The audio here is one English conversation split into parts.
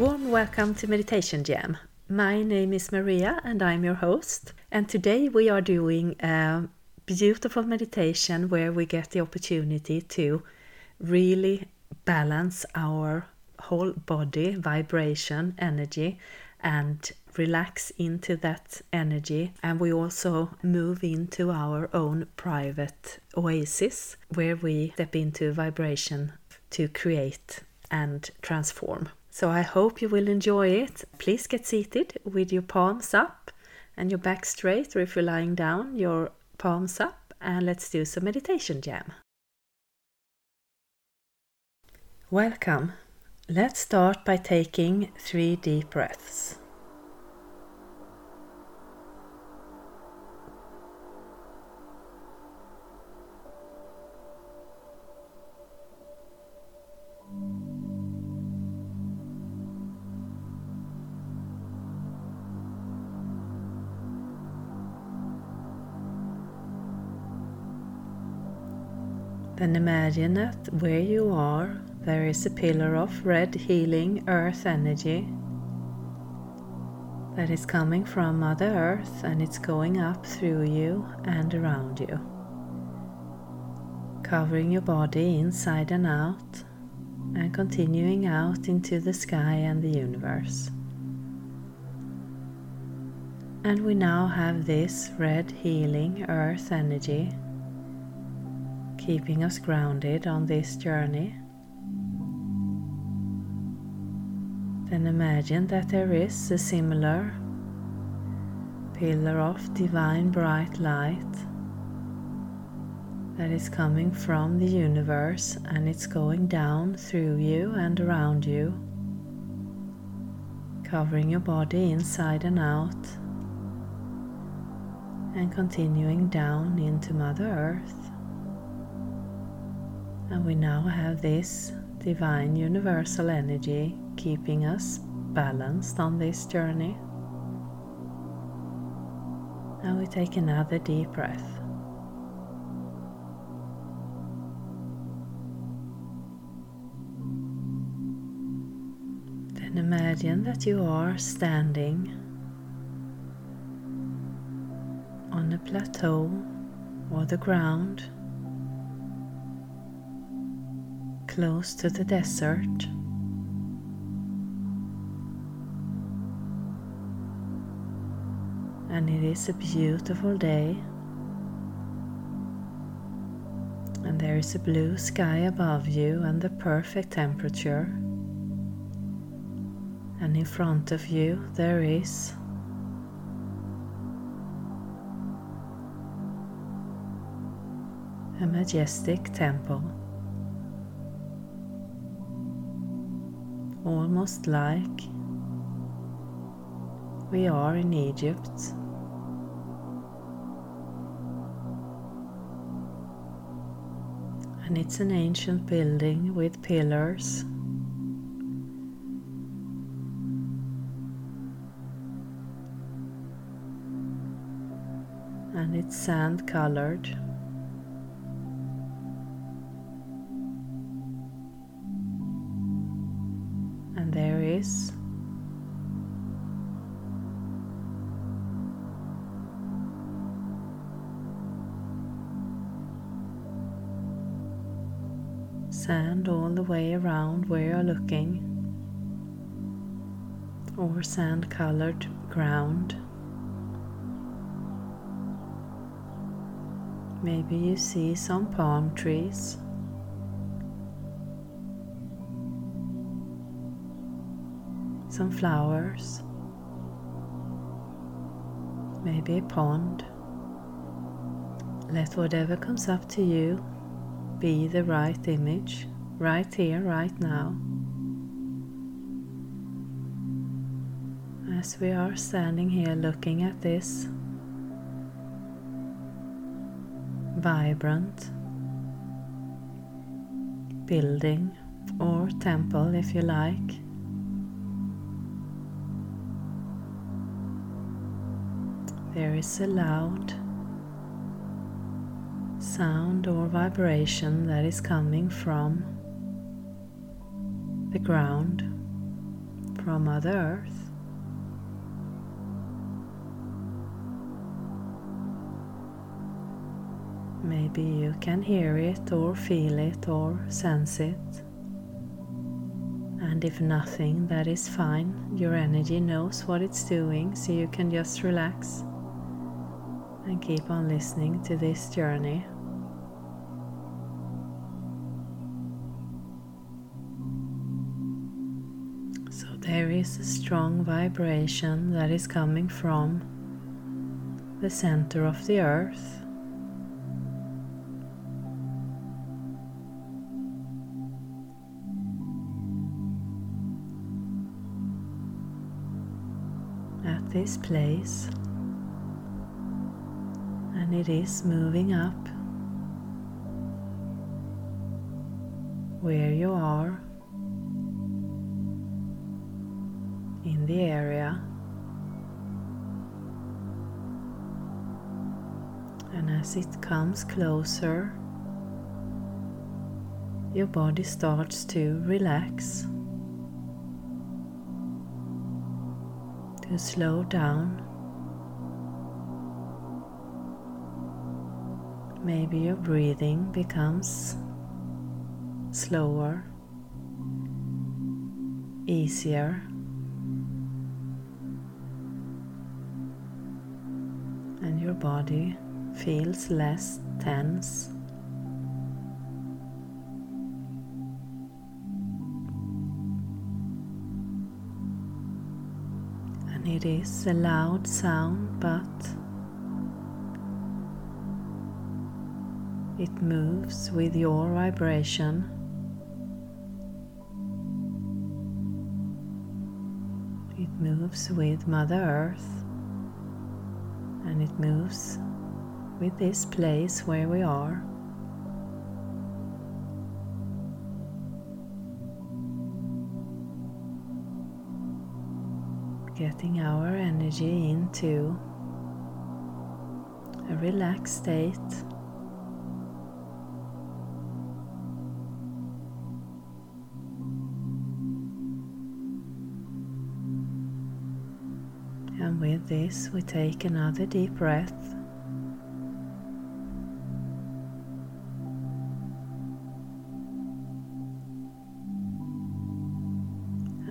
Warm welcome to Meditation Jam. My name is Maria and I'm your host. And today we are doing a beautiful meditation where we get the opportunity to really balance our whole body, vibration, energy, and relax into that energy. And we also move into our own private oasis where we step into vibration to create and transform. So I hope you will enjoy it. Please get seated with your palms up and your back straight, or if you're lying down, your palms up, and let's do some meditation jam. Welcome. Let's start by taking three deep breaths. Then imagine that where you are, there is a pillar of red healing earth energy that is coming from Mother Earth and it's going up through you and around you, covering your body inside and out and continuing out into the sky and the universe. And we now have this red healing earth energy keeping us grounded on this journey. Then imagine that there is a similar pillar of divine bright light that is coming from the universe and it's going down through you and around you, covering your body inside and out, and continuing down into Mother Earth. And we now have this divine universal energy keeping us balanced on this journey. Now we take another deep breath. Then imagine that you are standing on a plateau or the ground close to the desert. And it is a beautiful day. And there is a blue sky above you and the perfect temperature. And in front of you there is a majestic temple. Almost like we are in Egypt. And it's an ancient building with pillars. And it's sand colored. Around where you're looking, or sand colored ground. Maybe you see some palm trees. some flowers, maybe a pond. Let whatever comes up to you be the right image right here, right now. As we are standing here looking at this vibrant building or temple, if you like. there is a loud sound or vibration that is coming from the ground, from Mother Earth. Maybe you can hear it or feel it or sense it. And if nothing, that is fine. Your energy knows what it's doing, so you can just relax and keep on listening to this journey. Is a strong vibration that is coming from the center of the earth. At this place and it is moving up where you are the area. And as it comes closer, your body starts to relax. to slow down. Maybe your breathing becomes slower, easier, your body feels less tense. And it is a loud sound, but it moves with your vibration. It moves with Mother Earth moves with this place where we are. getting our energy into a relaxed state. With this, we take another deep breath.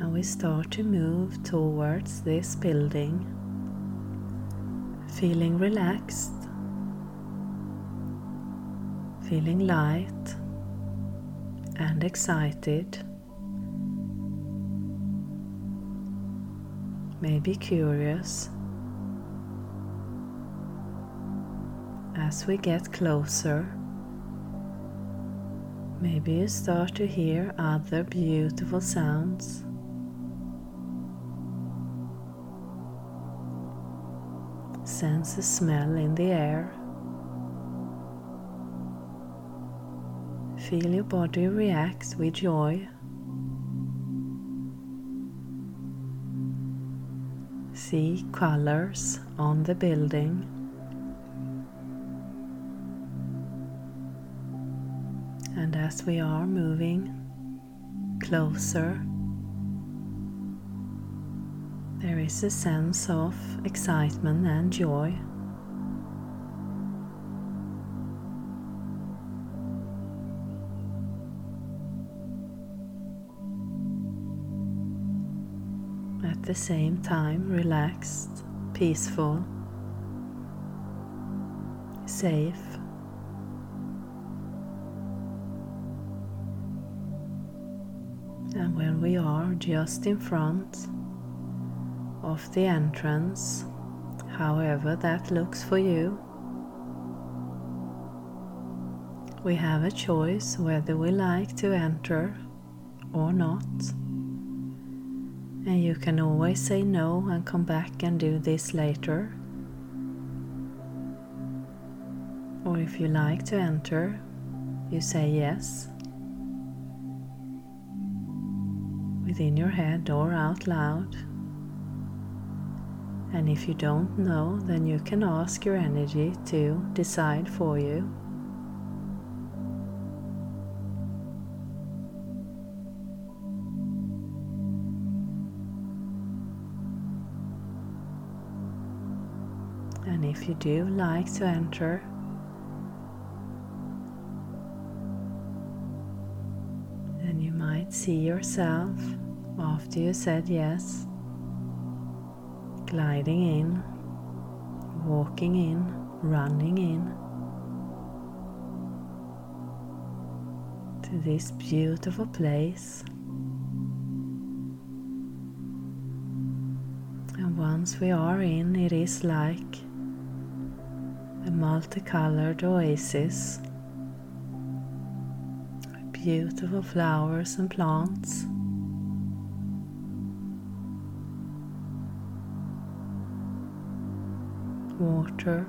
And we start to move towards this building, feeling relaxed, feeling light and excited, maybe curious. As we get closer, maybe you start to hear other beautiful sounds. sense a smell in the air. Feel your body react with joy. See colors on the building. And as we are moving closer there is a sense of excitement and joy. The same time, relaxed, peaceful, safe. And when we are just in front, of the entrance, however that looks for you. We have a choice whether we like to enter or not. And you can always say no and come back and do this later. Or if you like to enter, you say yes within your head or out loud. And if you don't know, then you can ask your energy to decide for you. You do like to enter, then you might see yourself after you said yes, gliding in, walking in, running in to this beautiful place. And once we are in, it is like multicolored oasis. Beautiful flowers and plants. Water.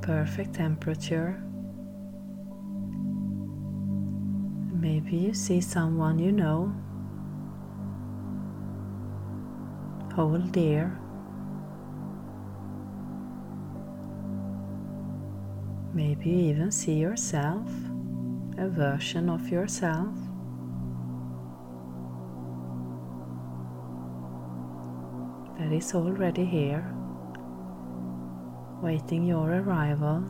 Perfect temperature. Maybe you see someone you know. Hold dear. Maybe even see yourself, a version of yourself. That is already here, waiting your arrival.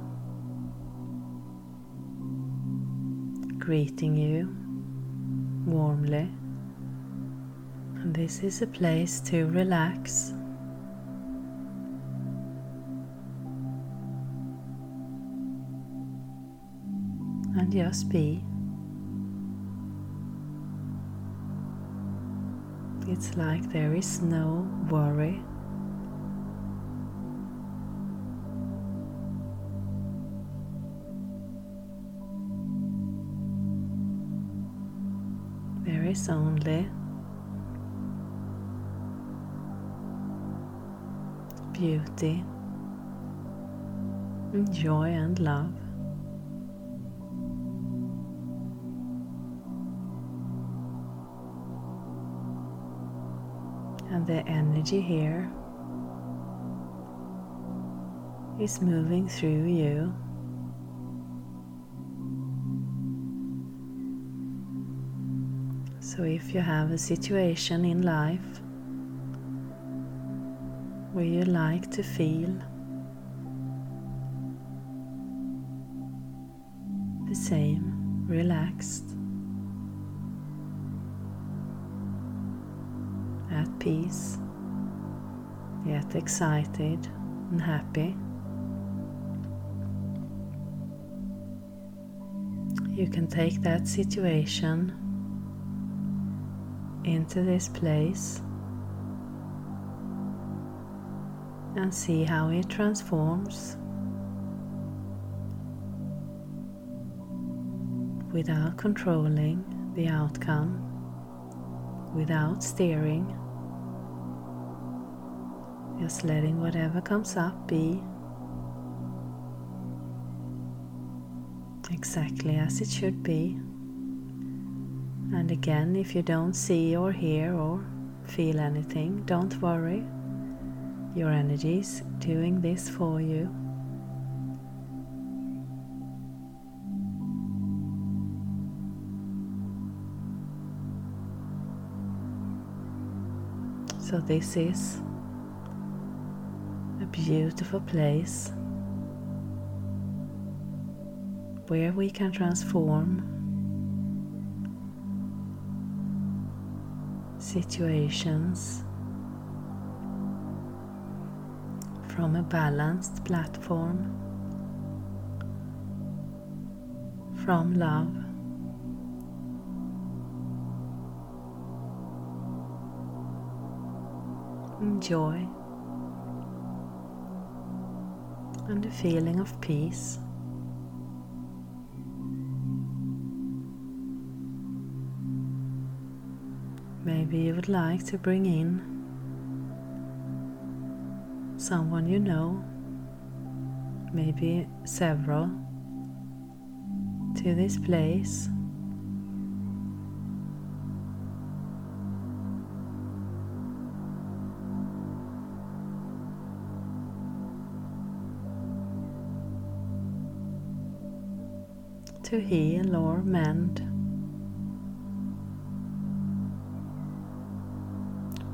greeting you warmly. This is a place to relax. And just be. It's like there is no worry is only beauty, and joy, and love. And the energy here is moving through you. So, if you have a situation in life where you like to feel. The same, relaxed, at peace, yet excited and happy. You can take that situation into this place and see how it transforms without controlling the outcome, without steering, just letting whatever comes up be exactly as it should be. And again, if you don't see or hear or feel anything, don't worry. Your energy is doing this for you. So, this is a beautiful place where we can transform situations from a balanced platform from love. Joy and a feeling of peace. Maybe you would like to bring in someone you know, maybe several, to this place. To heal or mend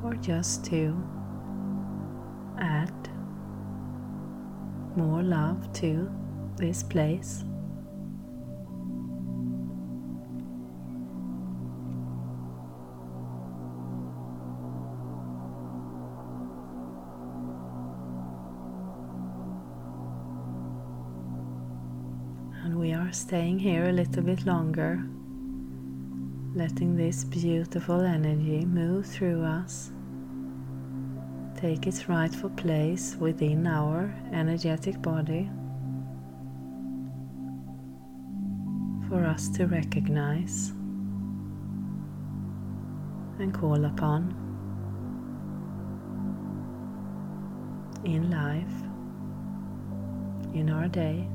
or just to add more love to this place. And we are staying here a little bit longer, letting this beautiful energy move through us, take its rightful place within our energetic body for us to recognize and call upon in life, in our day.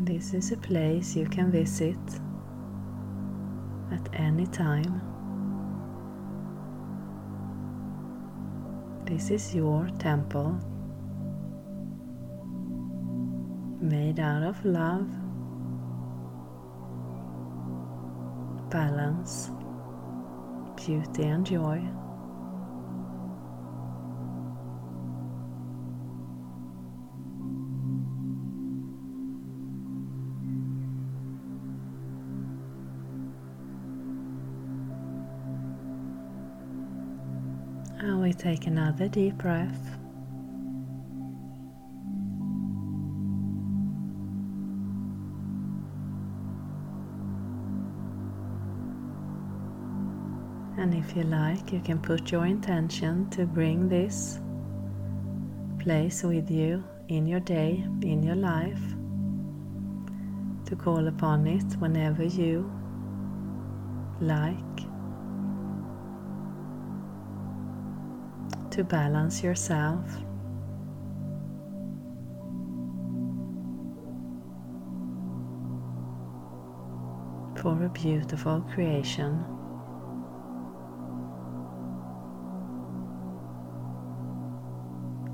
This is a place you can visit at any time. This is your temple made out of love, balance, beauty, and joy. We take another deep breath. And if you like, you can put your intention to bring this place with you in your day, in your life, to call upon it whenever you like, to balance yourself. For a beautiful creation.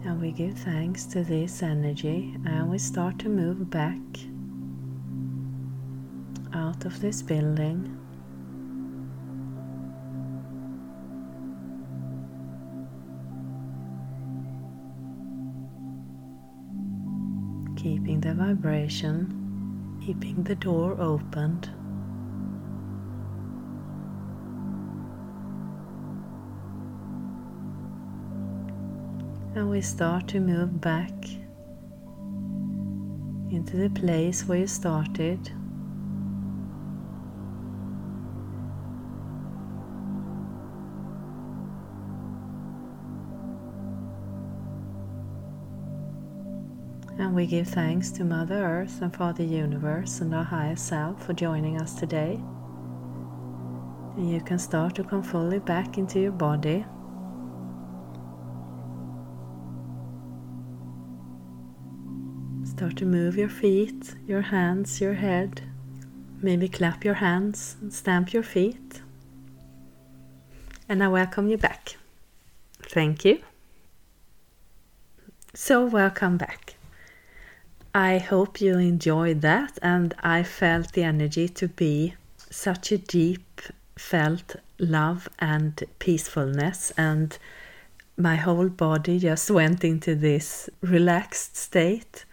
And we give thanks to this energy and we start to move back out of this building. Keeping the vibration, keeping the door opened. And we start to move back into the place where you started. And we give thanks to Mother Earth and Father Universe and our higher self for joining us today. And you can start to come fully back into your body. Start to move your feet, your hands, your head. Maybe clap your hands and stamp your feet. And I welcome you back. Thank you. So, welcome back. I hope you enjoyed that, and I felt the energy to be such a deep felt love and peacefulness, and my whole body just went into this relaxed state.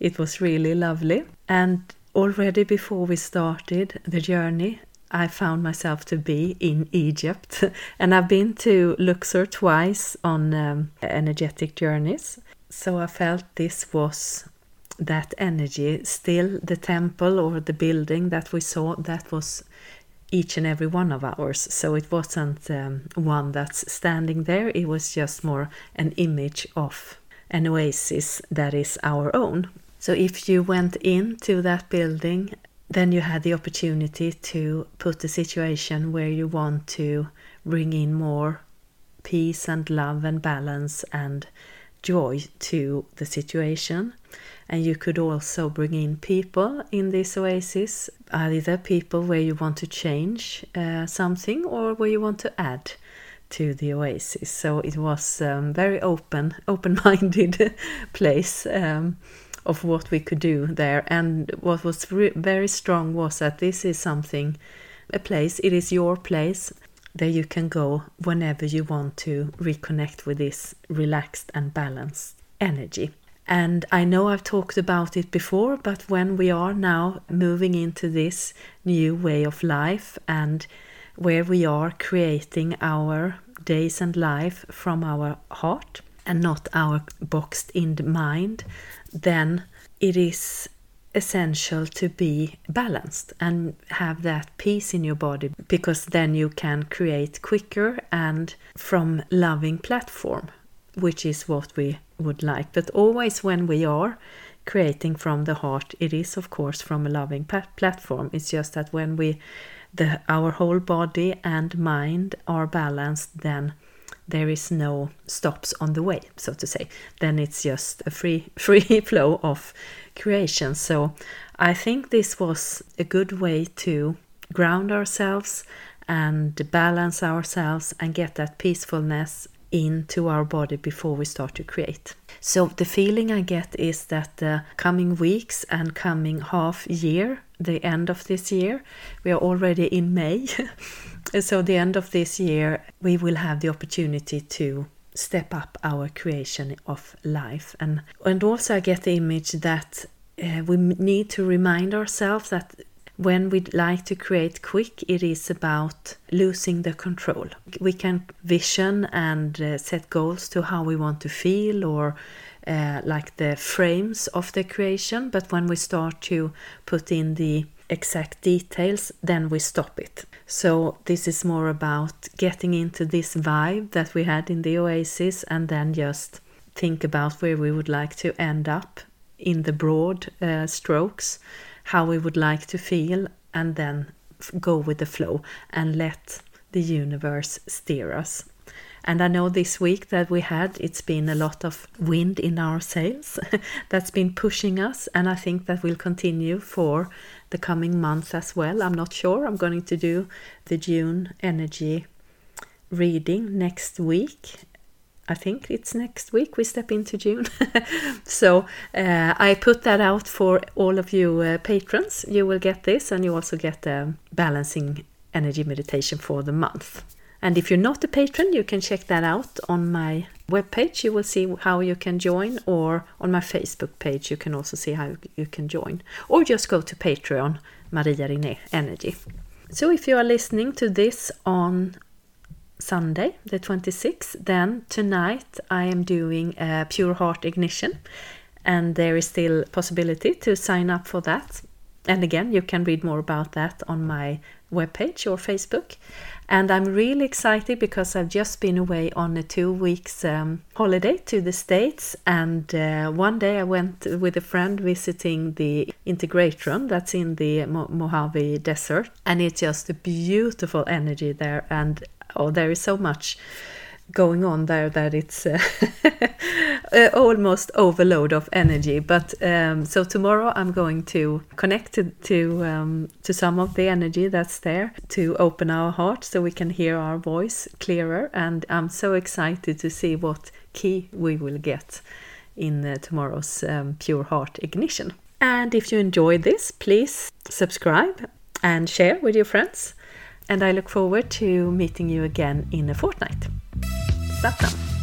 It was really lovely, and already before we started the journey, I found myself to be in Egypt, and I've been to Luxor twice on um, energetic journeys. So I felt this was that energy. Still the temple or the building that we saw that was each and every one of ours. So it wasn't um, one that's standing there. It was just more an image of an oasis that is our own. So if you went into that building then you had the opportunity to put the situation where you want to bring in more peace and love and balance and joy to the situation and you could also bring in people in this oasis, either people where you want to change uh, something or where you want to add to the oasis. So it was um, very open, open-minded place um, of what we could do there. And what was very strong was that this is something a place, it is your place that you can go whenever you want to reconnect with this relaxed and balanced energy. And I know I've talked about it before, but when we are now moving into this new way of life and where we are creating our days and life from our heart and not our boxed in mind, then it is essential to be balanced and have that peace in your body because then you can create quicker and from loving platform which is what we would like. But always when we are creating from the heart it is of course from a loving platform. It's just that when we the our whole body and mind are balanced then there is no stops on the way so to say. Then it's just a free free flow of creation. So i think this was a good way to ground ourselves and balance ourselves and get that peacefulness into our body before we start to create. So the feeling I get is that the coming weeks and coming half year, the end of this year, we are already in May. so the end of this year, we will have the opportunity to step up our creation of life and and also I get the image that uh, we need to remind ourselves that when we like to create quick, it is about losing the control. We can vision and uh, set goals to how we want to feel or uh, like the frames of the creation, but when we start to put in the exact details, then we stop it. So, this is more about getting into this vibe that we had in the Oasis and then just think about where we would like to end up in the broad uh, strokes how we would like to feel and then go with the flow and let the universe steer us. And I know this week that we had, it's been a lot of wind in our sails that's been pushing us, and I think that will continue for the coming months as well. I'm not sure. I'm going to do the June energy reading next week, I think it's next week we step into June. so uh, I put that out for all of you uh, patrons. You will get this, and you also get the balancing energy meditation for the month. And if you're not a patron, you can check that out on my webpage. You will see how you can join, or on my Facebook page, you can also see how you can join. Or just go to Patreon, Maria Rinné Energy. So if you are listening to this on Sunday, the 26th. Then tonight I am doing a Pure Heart Ignition, and there is still possibility to sign up for that. And again, you can read more about that on my webpage or Facebook. And I'm really excited because I've just been away on a two weeks um, holiday to the States. And uh, one day I went with a friend visiting the Integratron that's in the Mo Mojave Desert. And it's just a beautiful energy there. And oh, there is so much going on there that it's uh, almost overload of energy. But um, so tomorrow I'm going to connect to to, um, to some of the energy that's there to open our heart so we can hear our voice clearer. And I'm so excited to see what key we will get in uh, tomorrow's um, Pure Heart Ignition. And if you enjoyed this, please subscribe and share with your friends and I look forward to meeting you again in a fortnight. Satnam!